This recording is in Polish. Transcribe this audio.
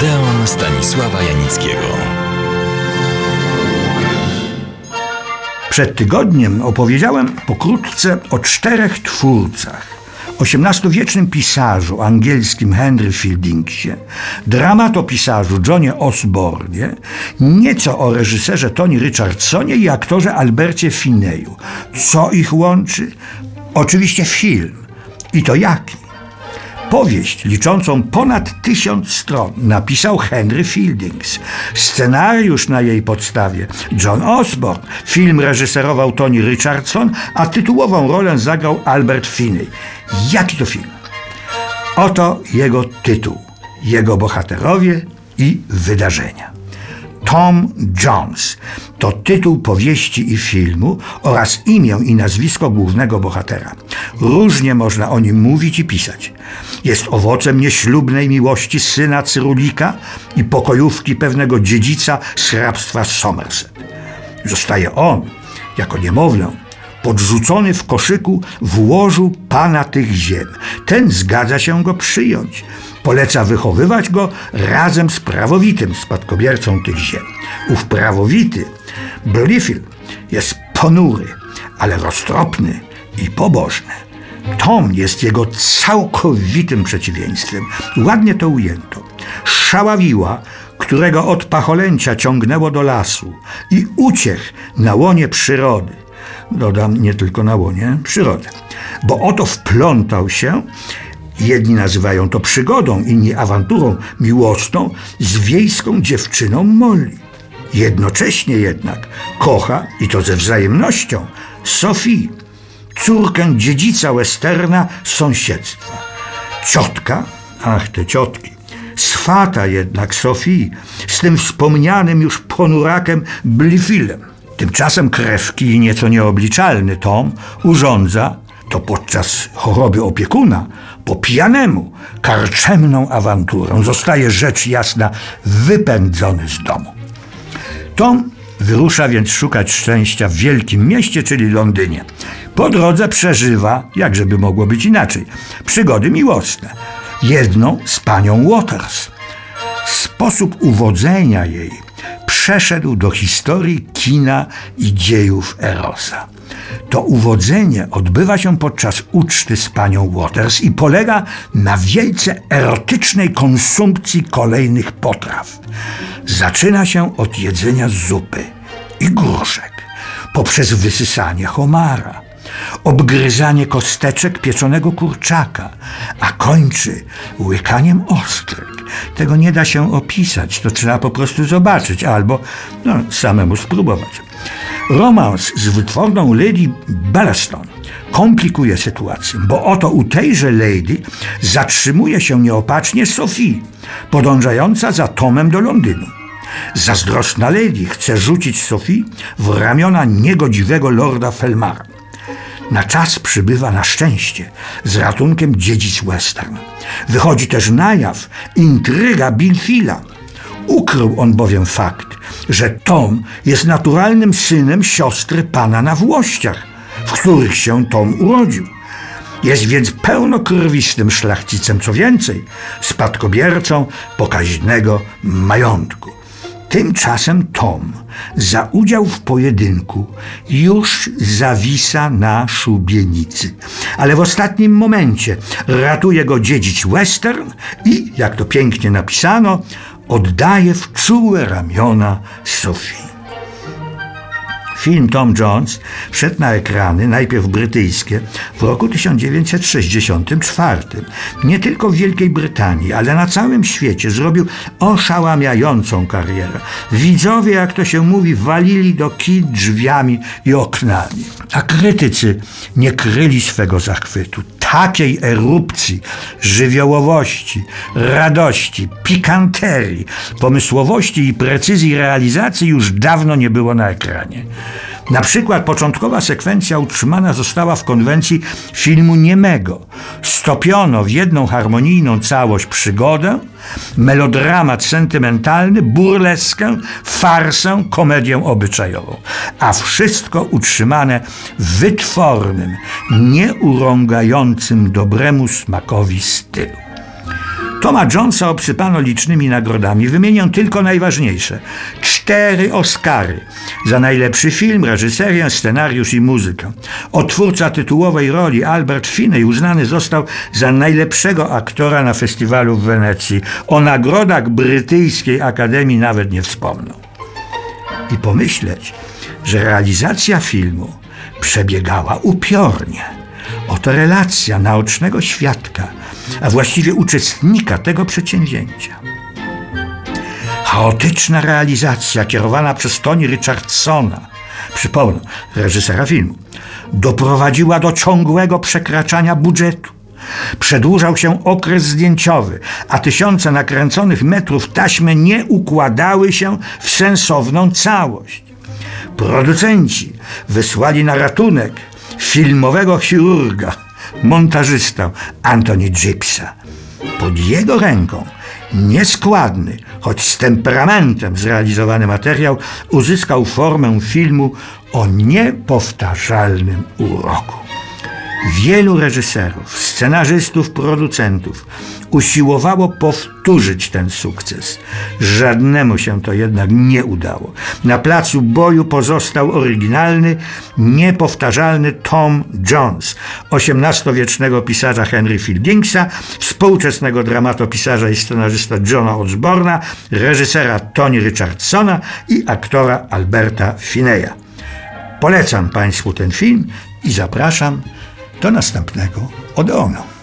Odeon Stanisława Janickiego. Przed tygodniem opowiedziałem pokrótce o czterech twórcach. XVIII-wiecznym pisarzu angielskim Henry Fieldingsie, dramatopisarzu Johnie Osbornie, nieco o reżyserze Tony Richardsonie i aktorze Albercie Fineju. Co ich łączy? Oczywiście film. I to jaki? Powieść liczącą ponad tysiąc stron napisał Henry Fieldings. Scenariusz na jej podstawie John Osborne. Film reżyserował Tony Richardson, a tytułową rolę zagrał Albert Finney. Jaki to film? Oto jego tytuł, jego bohaterowie i wydarzenia. Tom Jones to tytuł powieści i filmu oraz imię i nazwisko głównego bohatera. Różnie można o nim mówić i pisać. Jest owocem nieślubnej miłości syna Cyrulika i pokojówki pewnego dziedzica z hrabstwa Somerset. Zostaje on, jako niemowlę, podrzucony w koszyku w łożu pana tych ziem. Ten zgadza się go przyjąć. Poleca wychowywać go razem z prawowitym spadkobiercą tych ziem. Ów prawowity, Blifil, jest ponury, ale roztropny i pobożny. Tom jest jego całkowitym przeciwieństwem. Ładnie to ujęto. Szaławiła, którego od pacholęcia ciągnęło do lasu i uciech na łonie przyrody. Dodam, nie tylko na łonie przyrody. Bo oto wplątał się Jedni nazywają to przygodą, inni awanturą miłosną z wiejską dziewczyną Molly. Jednocześnie jednak kocha, i to ze wzajemnością, Sophie, córkę dziedzica westerna z sąsiedztwa. Ciotka, ach te ciotki, swata jednak Sophie z tym wspomnianym już ponurakiem Blifilem. Tymczasem krewki nieco nieobliczalny Tom urządza, to podczas choroby opiekuna, po pijanemu, karczemną awanturą zostaje rzecz jasna wypędzony z domu. Tom wyrusza więc szukać szczęścia w wielkim mieście, czyli Londynie. Po drodze przeżywa, jakżeby mogło być inaczej, przygody miłosne. Jedną z panią Waters. Sposób uwodzenia jej przeszedł do historii kina i dziejów Erosa. To uwodzenie odbywa się podczas uczty z panią Waters i polega na wielce erotycznej konsumpcji kolejnych potraw. Zaczyna się od jedzenia zupy i gruszek, poprzez wysysanie homara, obgryzanie kosteczek pieczonego kurczaka, a kończy łykaniem ostryg. Tego nie da się opisać, to trzeba po prostu zobaczyć albo no, samemu spróbować. Romans z wytworną Lady Bellaston komplikuje sytuację, bo oto u tejże lady zatrzymuje się nieopatrznie Sophie, podążająca za Tomem do Londynu. Zazdrosna lady chce rzucić Sophie w ramiona niegodziwego lorda Felmara. Na czas przybywa na szczęście z ratunkiem dziedzic western. Wychodzi też na jaw intryga Bilfila. Ukrył on bowiem fakt, że Tom jest naturalnym synem siostry pana na Włościach, w których się Tom urodził. Jest więc pełnokrwistym szlachcicem, co więcej, spadkobiercą pokaźnego majątku. Tymczasem Tom za udział w pojedynku już zawisa na szubienicy. Ale w ostatnim momencie ratuje go dziedzic western i, jak to pięknie napisano, oddaje w czułe ramiona Sophie. Film Tom Jones wszedł na ekrany, najpierw brytyjskie, w roku 1964. Nie tylko w Wielkiej Brytanii, ale na całym świecie zrobił oszałamiającą karierę. Widzowie, jak to się mówi, walili do kin drzwiami i oknami. A krytycy nie kryli swego zachwytu takiej erupcji, żywiołowości, radości, pikanterii, pomysłowości i precyzji realizacji już dawno nie było na ekranie. Na przykład początkowa sekwencja utrzymana została w konwencji filmu niemego. Stopiono w jedną harmonijną całość przygodę, melodramat sentymentalny, burleskę, farsę, komedię obyczajową. A wszystko utrzymane wytwornym, nieurągającym dobremu smakowi stylu. Toma Jonesa obsypano licznymi nagrodami. Wymienię tylko najważniejsze. Cztery Oscary za najlepszy film, reżyserię, scenariusz i muzykę. Otwórca tytułowej roli Albert Finney uznany został za najlepszego aktora na festiwalu w Wenecji. O nagrodach brytyjskiej Akademii nawet nie wspomnął. I pomyśleć, że realizacja filmu przebiegała upiornie. Oto relacja naocznego świadka, a właściwie uczestnika tego przedsięwzięcia. Chaotyczna realizacja kierowana przez Tony Richardsona, przypomnę, reżysera filmu, doprowadziła do ciągłego przekraczania budżetu. Przedłużał się okres zdjęciowy, a tysiące nakręconych metrów taśmy nie układały się w sensowną całość. Producenci wysłali na ratunek filmowego chirurga, montażystę Anthony Gypsa. Pod jego ręką nieskładny, choć z temperamentem zrealizowany materiał uzyskał formę filmu o niepowtarzalnym uroku. Wielu reżyserów, scenarzystów, producentów usiłowało powtórzyć ten sukces. Żadnemu się to jednak nie udało. Na placu boju pozostał oryginalny, niepowtarzalny Tom Jones, XVIII-wiecznego pisarza Henry Fieldingsa, współczesnego dramatopisarza i scenarzysta Johna Osborna, reżysera Tony Richardsona i aktora Alberta Fineya. Polecam Państwu ten film i zapraszam do następnego Odeonu.